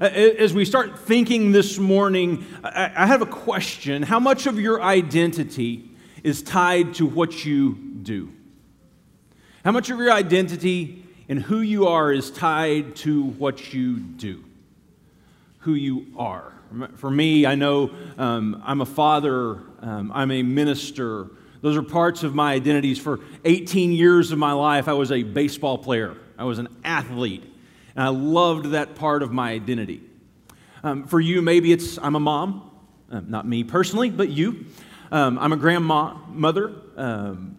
As we start thinking this morning, I have a question. How much of your identity is tied to what you do? How much of your identity and who you are is tied to what you do? Who you are. For me, I know um, I'm a father, um, I'm a minister. Those are parts of my identities. For 18 years of my life, I was a baseball player, I was an athlete, and I loved that part of my identity. Um, for you, maybe it's I'm a mom, um, not me personally, but you. Um, I'm a grandma, mother. Um,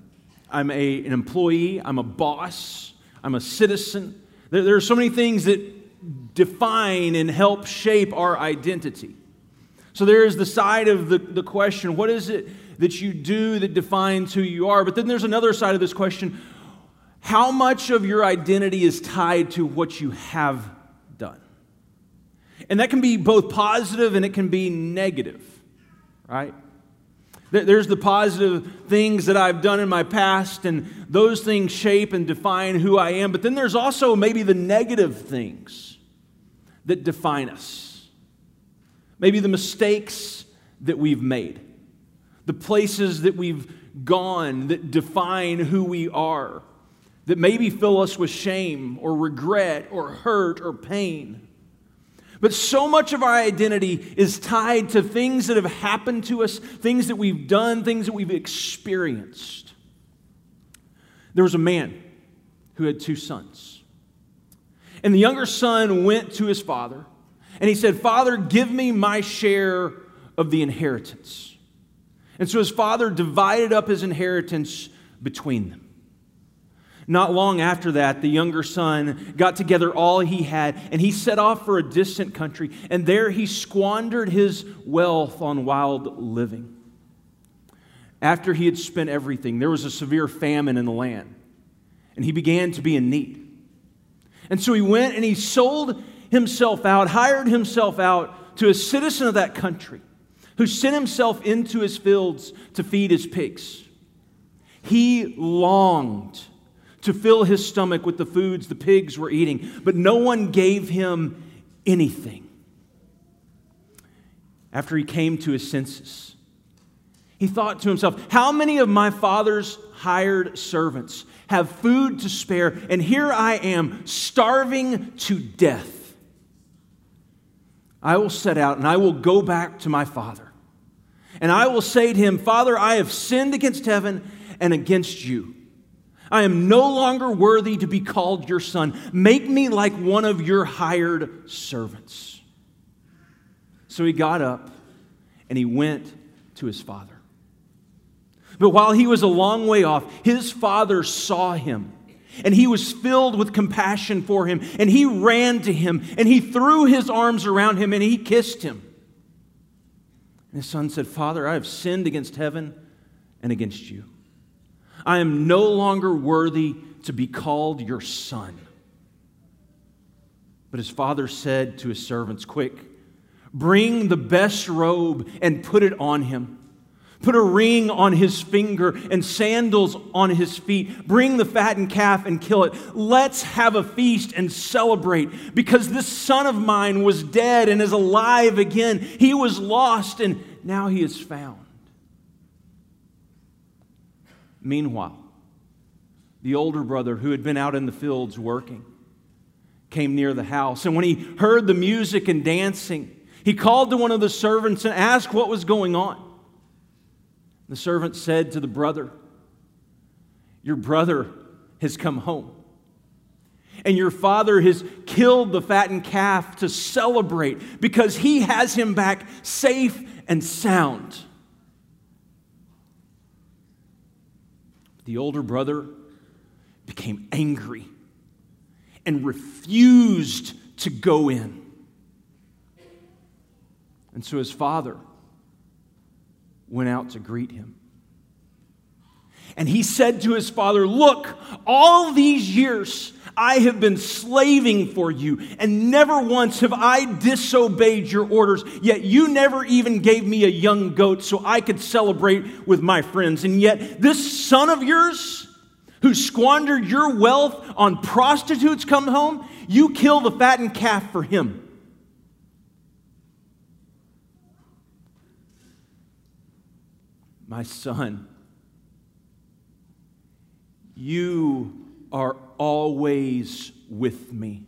I'm a, an employee, I'm a boss, I'm a citizen. There, there are so many things that define and help shape our identity. So there is the side of the, the question what is it that you do that defines who you are? But then there's another side of this question how much of your identity is tied to what you have done? And that can be both positive and it can be negative, right? There's the positive things that I've done in my past, and those things shape and define who I am. But then there's also maybe the negative things that define us. Maybe the mistakes that we've made, the places that we've gone that define who we are, that maybe fill us with shame or regret or hurt or pain. But so much of our identity is tied to things that have happened to us, things that we've done, things that we've experienced. There was a man who had two sons. And the younger son went to his father and he said, Father, give me my share of the inheritance. And so his father divided up his inheritance between them. Not long after that, the younger son got together all he had and he set off for a distant country. And there he squandered his wealth on wild living. After he had spent everything, there was a severe famine in the land. And he began to be in need. And so he went and he sold himself out, hired himself out to a citizen of that country who sent himself into his fields to feed his pigs. He longed to fill his stomach with the foods the pigs were eating, but no one gave him anything. After he came to his senses, he thought to himself, How many of my father's hired servants have food to spare, and here I am starving to death? I will set out and I will go back to my father. And I will say to him, Father, I have sinned against heaven and against you. I am no longer worthy to be called your son. Make me like one of your hired servants. So he got up and he went to his father. But while he was a long way off, his father saw him. And he was filled with compassion for him. And he ran to him. And he threw his arms around him and he kissed him. And his son said, Father, I have sinned against heaven and against you. I am no longer worthy to be called your son. But his father said to his servants, Quick, bring the best robe and put it on him. Put a ring on his finger and sandals on his feet. Bring the fattened calf and kill it. Let's have a feast and celebrate because this son of mine was dead and is alive again. He was lost and now he is found. Meanwhile, the older brother who had been out in the fields working came near the house. And when he heard the music and dancing, he called to one of the servants and asked what was going on. The servant said to the brother, Your brother has come home. And your father has killed the fattened calf to celebrate because he has him back safe and sound. The older brother became angry and refused to go in. And so his father went out to greet him. And he said to his father, Look, all these years I have been slaving for you, and never once have I disobeyed your orders, yet you never even gave me a young goat so I could celebrate with my friends. And yet, this son of yours, who squandered your wealth on prostitutes, come home, you kill the fattened calf for him. My son you are always with me,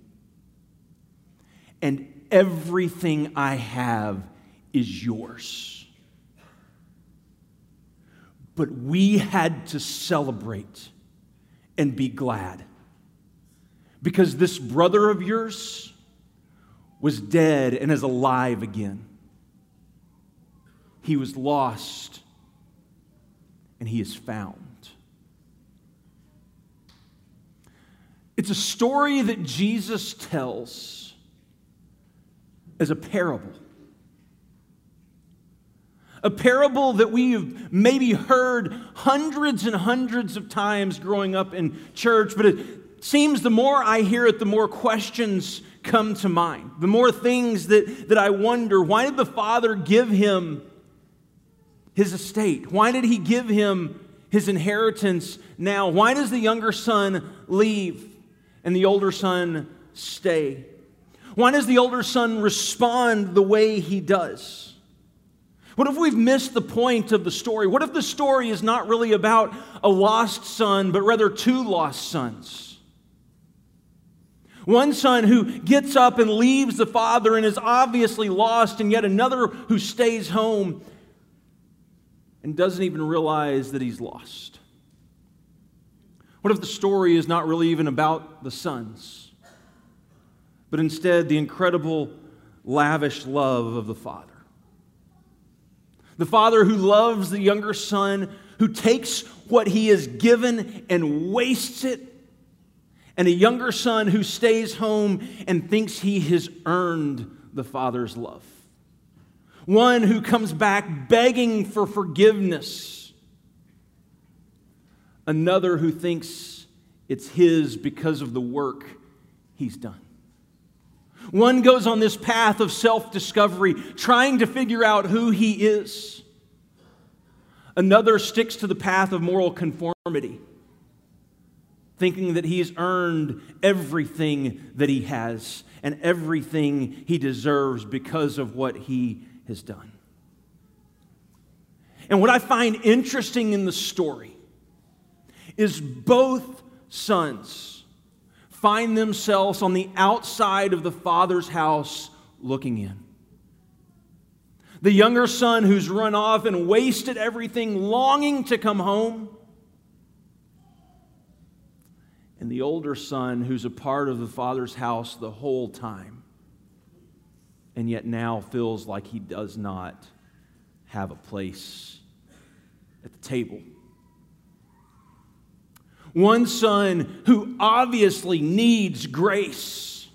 and everything I have is yours. But we had to celebrate and be glad because this brother of yours was dead and is alive again. He was lost and he is found. It's a story that Jesus tells as a parable. A parable that we've maybe heard hundreds and hundreds of times growing up in church, but it seems the more I hear it, the more questions come to mind. The more things that, that I wonder why did the father give him his estate? Why did he give him his inheritance now? Why does the younger son leave and the older son stay? Why does the older son respond the way he does? What if we've missed the point of the story? What if the story is not really about a lost son, but rather two lost sons? One son who gets up and leaves the father and is obviously lost, and yet another who stays home and doesn't even realize that he's lost. What if the story is not really even about the sons, but instead the incredible, lavish love of the father? The father who loves the younger son, who takes what he is given and wastes it and a younger son who stays home and thinks he has earned the father's love. One who comes back begging for forgiveness. Another who thinks it's his because of the work he's done. One goes on this path of self discovery, trying to figure out who he is. Another sticks to the path of moral conformity thinking that he's earned everything that he has and everything he deserves because of what he has done. And what I find interesting in the story is both sons find themselves on the outside of the father's house looking in. The younger son who's run off and wasted everything, longing to come home and the older son who's a part of the father's house the whole time, and yet now feels like he does not have a place at the table. One son who obviously needs grace,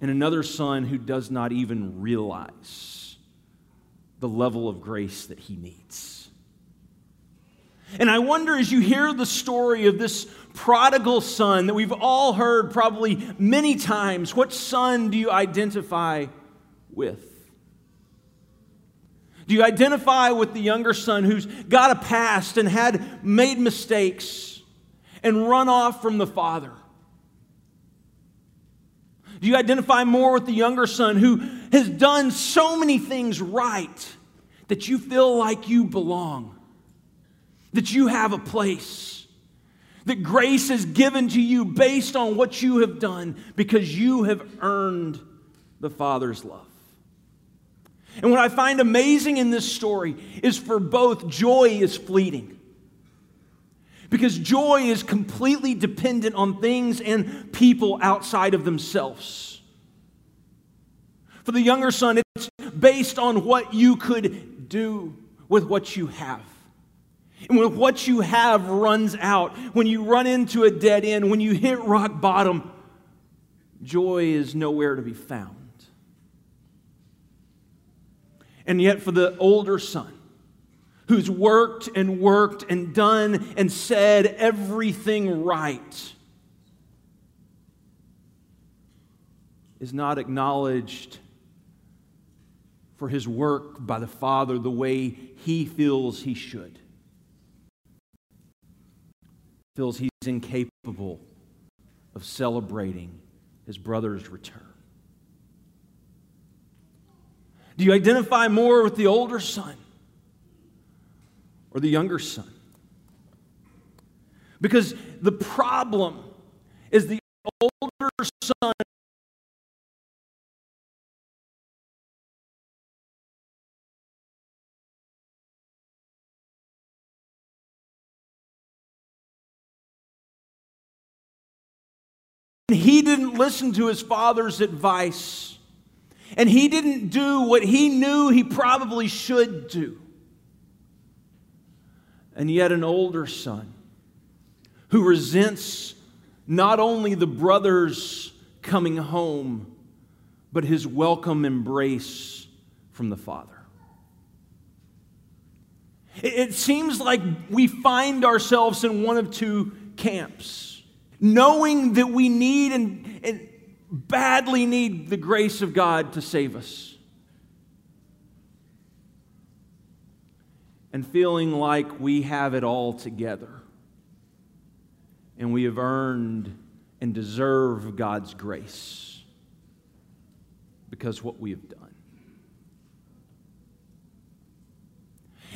and another son who does not even realize the level of grace that he needs. And I wonder as you hear the story of this prodigal son that we've all heard probably many times, what son do you identify with? Do you identify with the younger son who's got a past and had made mistakes and run off from the father? Do you identify more with the younger son who has done so many things right that you feel like you belong? that you have a place, that grace is given to you based on what you have done because you have earned the Father's love. And what I find amazing in this story is for both, joy is fleeting. Because joy is completely dependent on things and people outside of themselves. For the younger son, it's based on what you could do with what you have. And when what you have runs out, when you run into a dead end, when you hit rock bottom, joy is nowhere to be found. And yet, for the older son, who's worked and worked and done and said everything right, is not acknowledged for his work by the Father the way he feels he should feels he's incapable of celebrating his brother's return? Do you identify more with the older son or the younger son? Because the problem is the older son he didn't listen to his father's advice. And he didn't do what he knew he probably should do. And yet, an older son who resents not only the brothers coming home, but his welcome embrace from the father. It seems like we find ourselves in one of two camps knowing that we need and, and badly need the grace of God to save us. And feeling like we have it all together and we have earned and deserve God's grace because what we have done.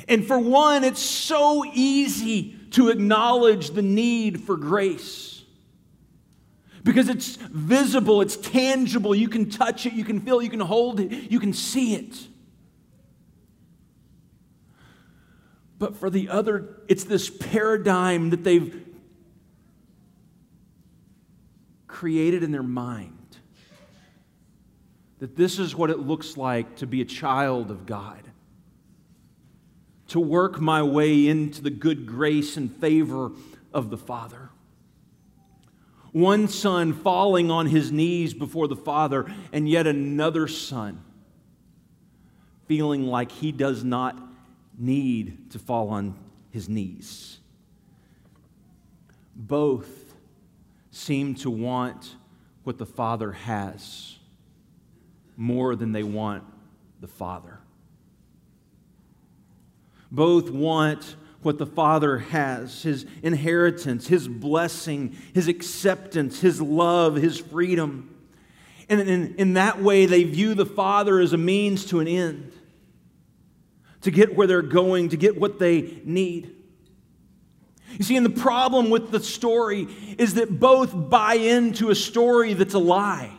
And for one, it's so easy to acknowledge the need for grace because it's visible, it's tangible. You can touch it, you can feel it, you can hold it, you can see it. But for the other, it's this paradigm that they've created in their mind that this is what it looks like to be a child of God, to work my way into the good grace and favor of the Father one son falling on his knees before the Father, and yet another son feeling like he does not need to fall on his knees. Both seem to want what the Father has more than they want the Father. Both want what the Father has his inheritance, his blessing, his acceptance, his love, his freedom. And in, in that way, they view the Father as a means to an end, to get where they're going, to get what they need. You see, and the problem with the story is that both buy into a story that's a lie.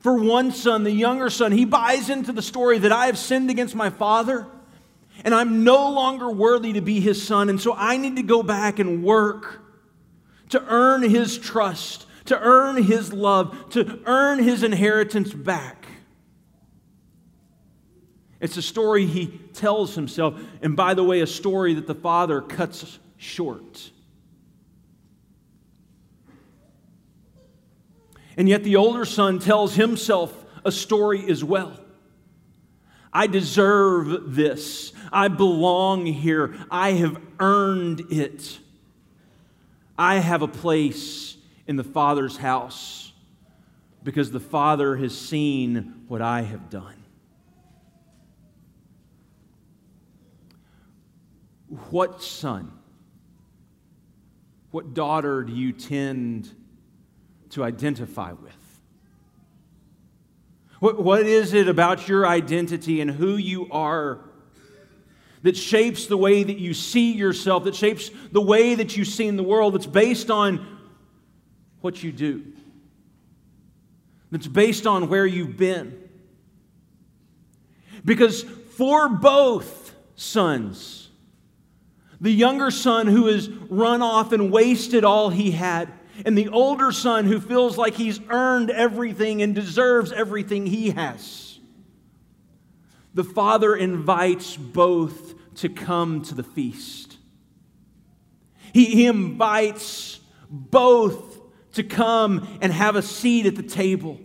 For one son, the younger son, he buys into the story that I have sinned against my father and I'm no longer worthy to be his son. And so I need to go back and work to earn his trust, to earn his love, to earn his inheritance back. It's a story he tells himself. And by the way, a story that the father cuts short. And yet the older son tells himself a story as well. I deserve this. I belong here. I have earned it. I have a place in the Father's house because the Father has seen what I have done. What son, what daughter do you tend to identify with? What, what is it about your identity and who you are that shapes the way that you see yourself, that shapes the way that you see in the world, that's based on what you do, that's based on where you've been? Because for both sons, the younger son who has run off and wasted all he had, and the older son who feels like he's earned everything and deserves everything he has. The father invites both to come to the feast. He, invites both to come and have a seat at the table.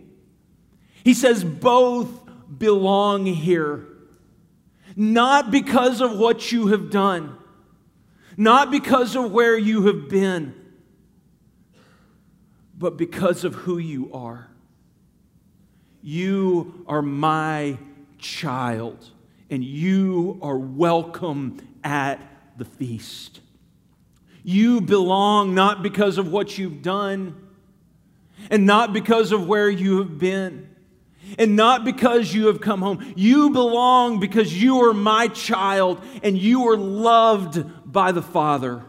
He says, Both belong here. Not because of what you have done, not because of where you have been but because of who you are. You are my child, and you are welcome at the feast. You belong not because of what you've done and not because of where you have been. And not because you have come home. You belong because you are my child and you are loved by the Father.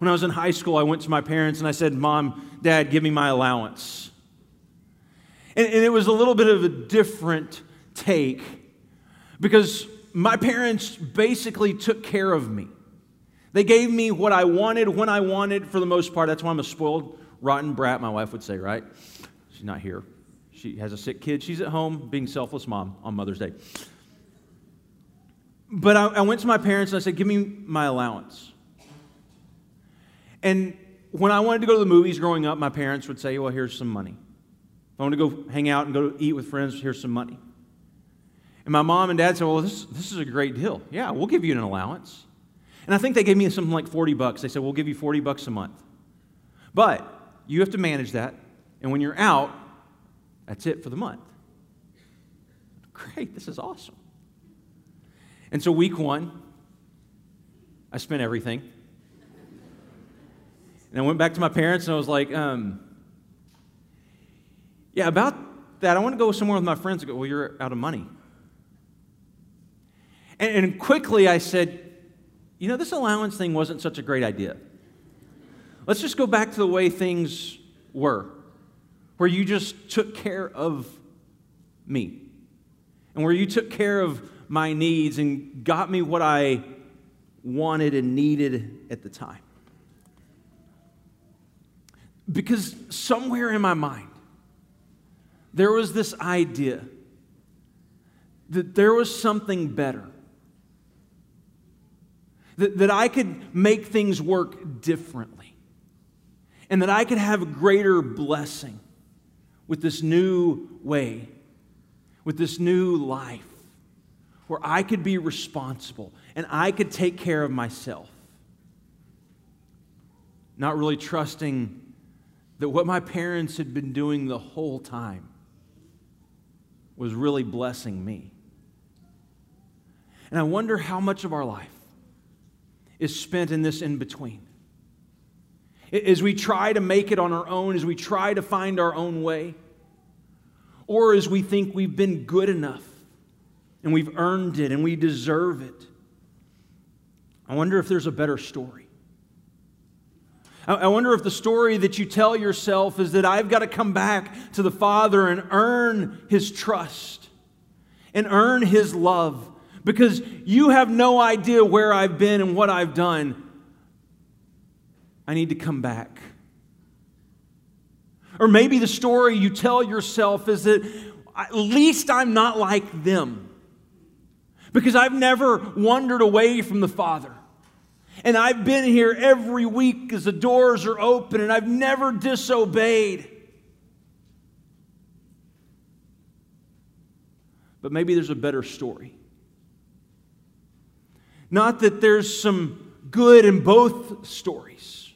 When I was in high school, I went to my parents and I said, Mom, Dad, give me my allowance. And, and it was a little bit of a different take because my parents basically took care of me. They gave me what I wanted when I wanted for the most part. That's why I'm a spoiled, rotten brat, my wife would say, right? She's not here. She has a sick kid. She's at home being selfless mom on Mother's Day. But I, I went to my parents and I said, Give me my allowance. And when I wanted to go to the movies growing up, my parents would say, Well, here's some money. If I want to go hang out and go eat with friends, here's some money. And my mom and dad said, Well, this, this is a great deal. Yeah, we'll give you an allowance. And I think they gave me something like 40 bucks. They said, We'll give you 40 bucks a month. But you have to manage that. And when you're out, that's it for the month. Great, this is awesome. And so, week one, I spent everything. And I went back to my parents and I was like, um, Yeah, about that, I want to go somewhere with my friends. I go, Well, you're out of money. And, and quickly I said, You know, this allowance thing wasn't such a great idea. Let's just go back to the way things were, where you just took care of me, and where you took care of my needs and got me what I wanted and needed at the time. Because somewhere in my mind, there was this idea that there was something better. That, that I could make things work differently. And that I could have a greater blessing with this new way, with this new life, where I could be responsible and I could take care of myself. Not really trusting that what my parents had been doing the whole time was really blessing me. And I wonder how much of our life is spent in this in between. As we try to make it on our own, as we try to find our own way, or as we think we've been good enough and we've earned it and we deserve it. I wonder if there's a better story. I wonder if the story that you tell yourself is that I've got to come back to the Father and earn His trust and earn His love because you have no idea where I've been and what I've done. I need to come back. Or maybe the story you tell yourself is that at least I'm not like them because I've never wandered away from the Father. And I've been here every week as the doors are open, and I've never disobeyed. But maybe there's a better story. Not that there's some good in both stories,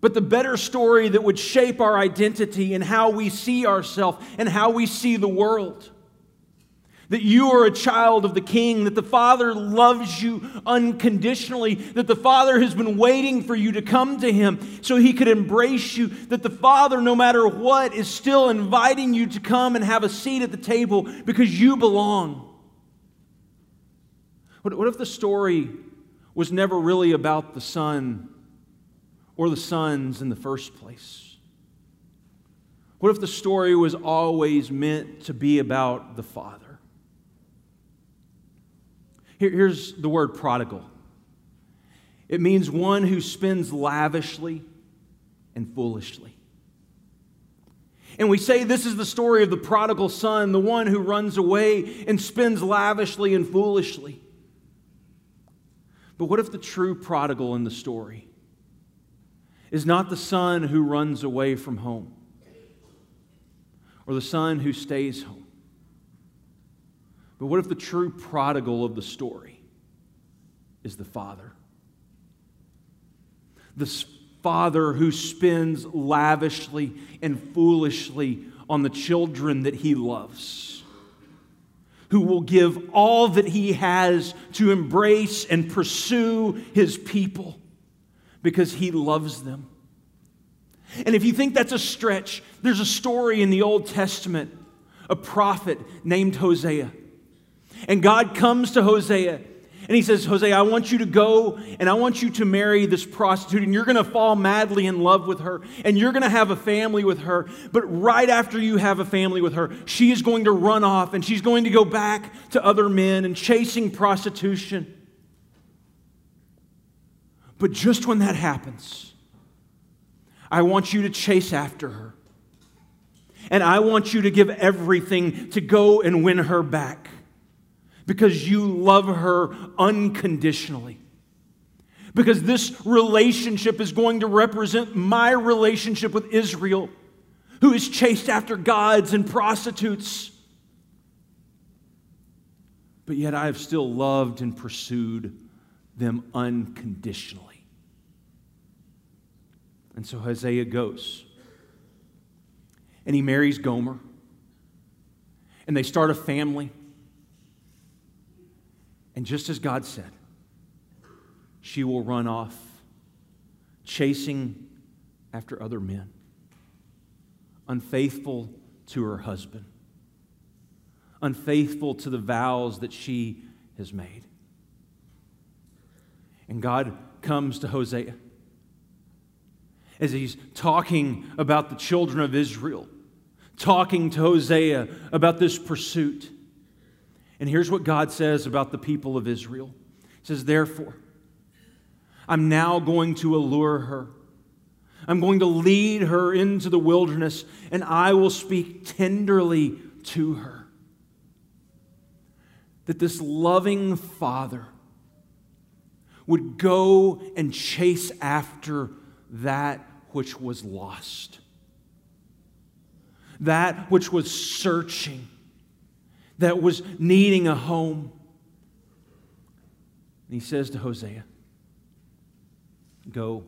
but the better story that would shape our identity and how we see ourselves and how we see the world that you are a child of the King, that the Father loves you unconditionally, that the Father has been waiting for you to come to Him so He could embrace you, that the Father, no matter what, is still inviting you to come and have a seat at the table because you belong. What, what if the story was never really about the Son or the sons in the first place? What if the story was always meant to be about the Father? Here, here's the word prodigal it means one who spends lavishly and foolishly. And we say this is the story of the prodigal son, the one who runs away and spends lavishly and foolishly. But what if the true prodigal in the story is not the son who runs away from home or the son who stays home? But what if the true prodigal of the story is the father? The father who spends lavishly and foolishly on the children that he loves, who will give all that he has to embrace and pursue his people because he loves them. And if you think that's a stretch, there's a story in the Old Testament, a prophet named Hosea. And God comes to Hosea and he says, Hosea, I want you to go and I want you to marry this prostitute, and you're going to fall madly in love with her, and you're going to have a family with her. But right after you have a family with her, she is going to run off and she's going to go back to other men and chasing prostitution. But just when that happens, I want you to chase after her. And I want you to give everything to go and win her back because you love her unconditionally. Because this relationship is going to represent my relationship with Israel, who is chased after gods and prostitutes. But yet I have still loved and pursued them unconditionally. And so Hosea goes. And he marries Gomer. And they start a family. And just as God said, she will run off chasing after other men, unfaithful to her husband, unfaithful to the vows that she has made. And God comes to Hosea as he's talking about the children of Israel, talking to Hosea about this pursuit. And here's what God says about the people of Israel He says, Therefore, I'm now going to allure her. I'm going to lead her into the wilderness, and I will speak tenderly to her. That this loving father would go and chase after that which was lost, that which was searching that was needing a home. And he says to Hosea, Go.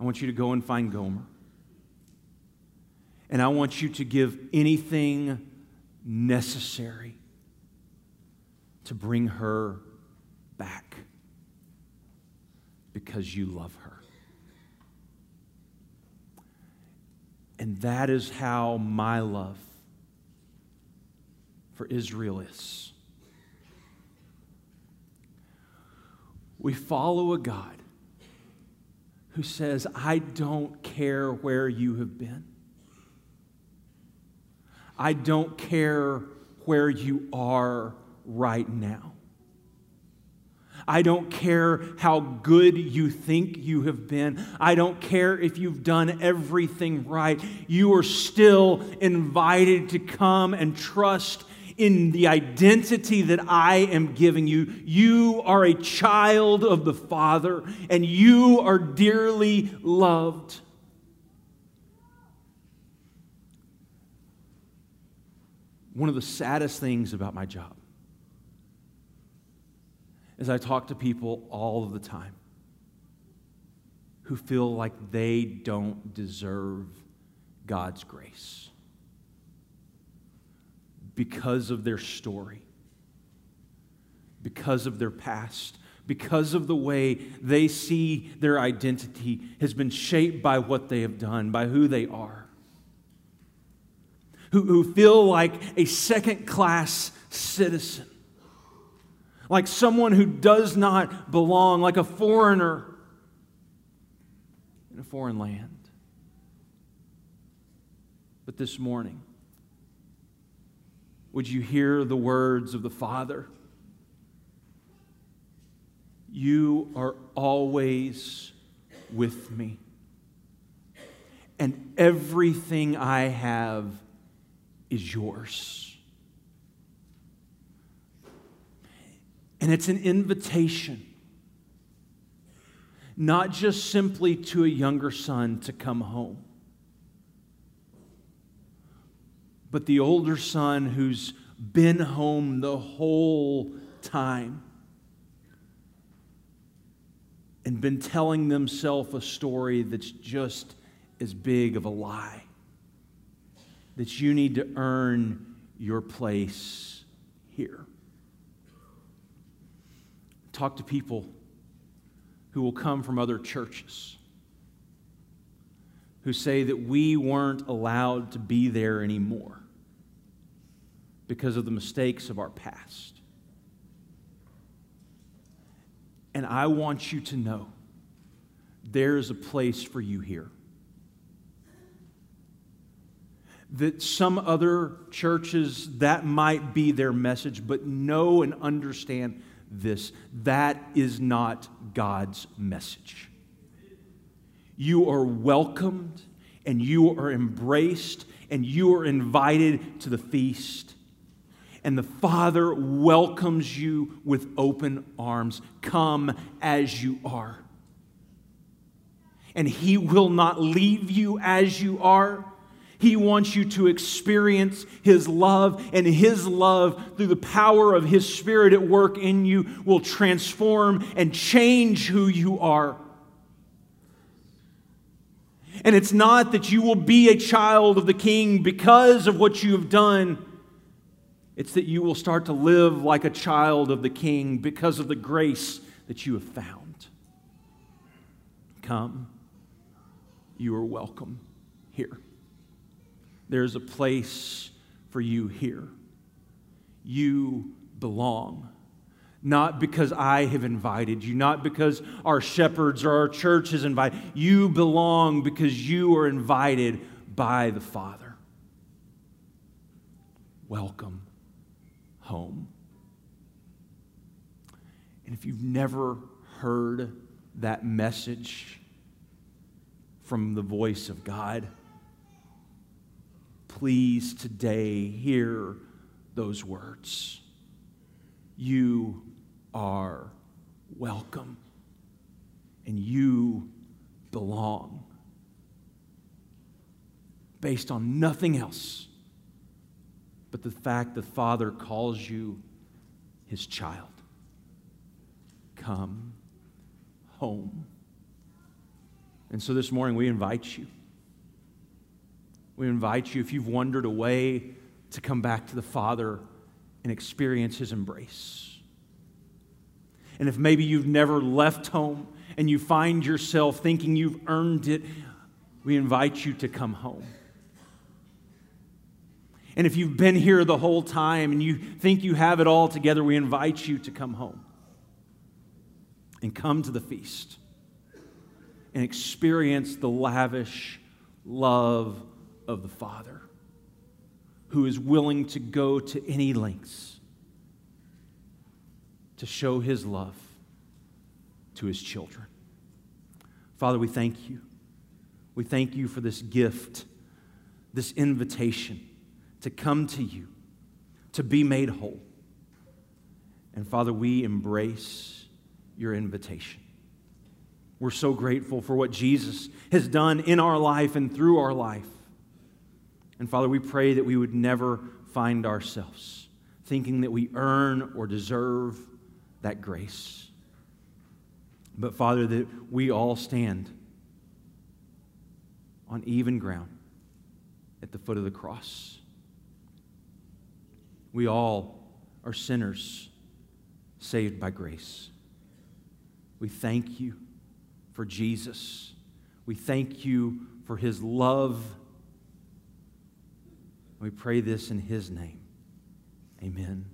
I want you to go and find Gomer. And I want you to give anything necessary to bring her back because you love her. And that is how my love for Israel is. We follow a God who says, I don't care where you have been. I don't care where you are right now. I don't care how good you think you have been. I don't care if you've done everything right. You are still invited to come and trust in the identity that I am giving you. You are a child of the Father, and you are dearly loved. One of the saddest things about my job is I talk to people all of the time who feel like they don't deserve God's grace because of their story, because of their past, because of the way they see their identity has been shaped by what they have done, by who they are. Who, who feel like a second class citizen, like someone who does not belong, like a foreigner in a foreign land. But this morning, would you hear the words of the Father? You are always with me, and everything I have is yours. And it's an invitation, not just simply to a younger son to come home but the older son who's been home the whole time and been telling themselves a story that's just as big of a lie. That you need to earn your place here. Talk to people who will come from other churches who say that we weren't allowed to be there anymore because of the mistakes of our past. And I want you to know there is a place for you here. That some other churches, that might be their message, but know and understand this that is not God's message. You are welcomed and you are embraced and you are invited to the feast. And the Father welcomes you with open arms. Come as you are. And He will not leave you as you are. He wants you to experience His love, and His love, through the power of His Spirit at work in you, will transform and change who you are. And it's not that you will be a child of the king because of what you have done. It's that you will start to live like a child of the king because of the grace that you have found. Come, you are welcome here. There's a place for you here. You belong not because I have invited you, not because our shepherds or our church has invited. You You belong because you are invited by the Father. Welcome home. And if you've never heard that message from the voice of God, please today hear those words. You are welcome and you belong based on nothing else but the fact the Father calls you his child. Come home. And so this morning we invite you. We invite you, if you've wandered away, to come back to the Father and experience his embrace. And if maybe you've never left home and you find yourself thinking you've earned it, we invite you to come home. And if you've been here the whole time and you think you have it all together, we invite you to come home and come to the feast and experience the lavish love of the Father who is willing to go to any lengths to show his love to his children. Father, we thank you. We thank you for this gift, this invitation to come to you, to be made whole. And Father, we embrace your invitation. We're so grateful for what Jesus has done in our life and through our life. And Father, we pray that we would never find ourselves thinking that we earn or deserve that grace. But Father, that we all stand on even ground at the foot of the cross. We all are sinners saved by grace. We thank you for Jesus. We thank you for his love. We pray this in his name. Amen.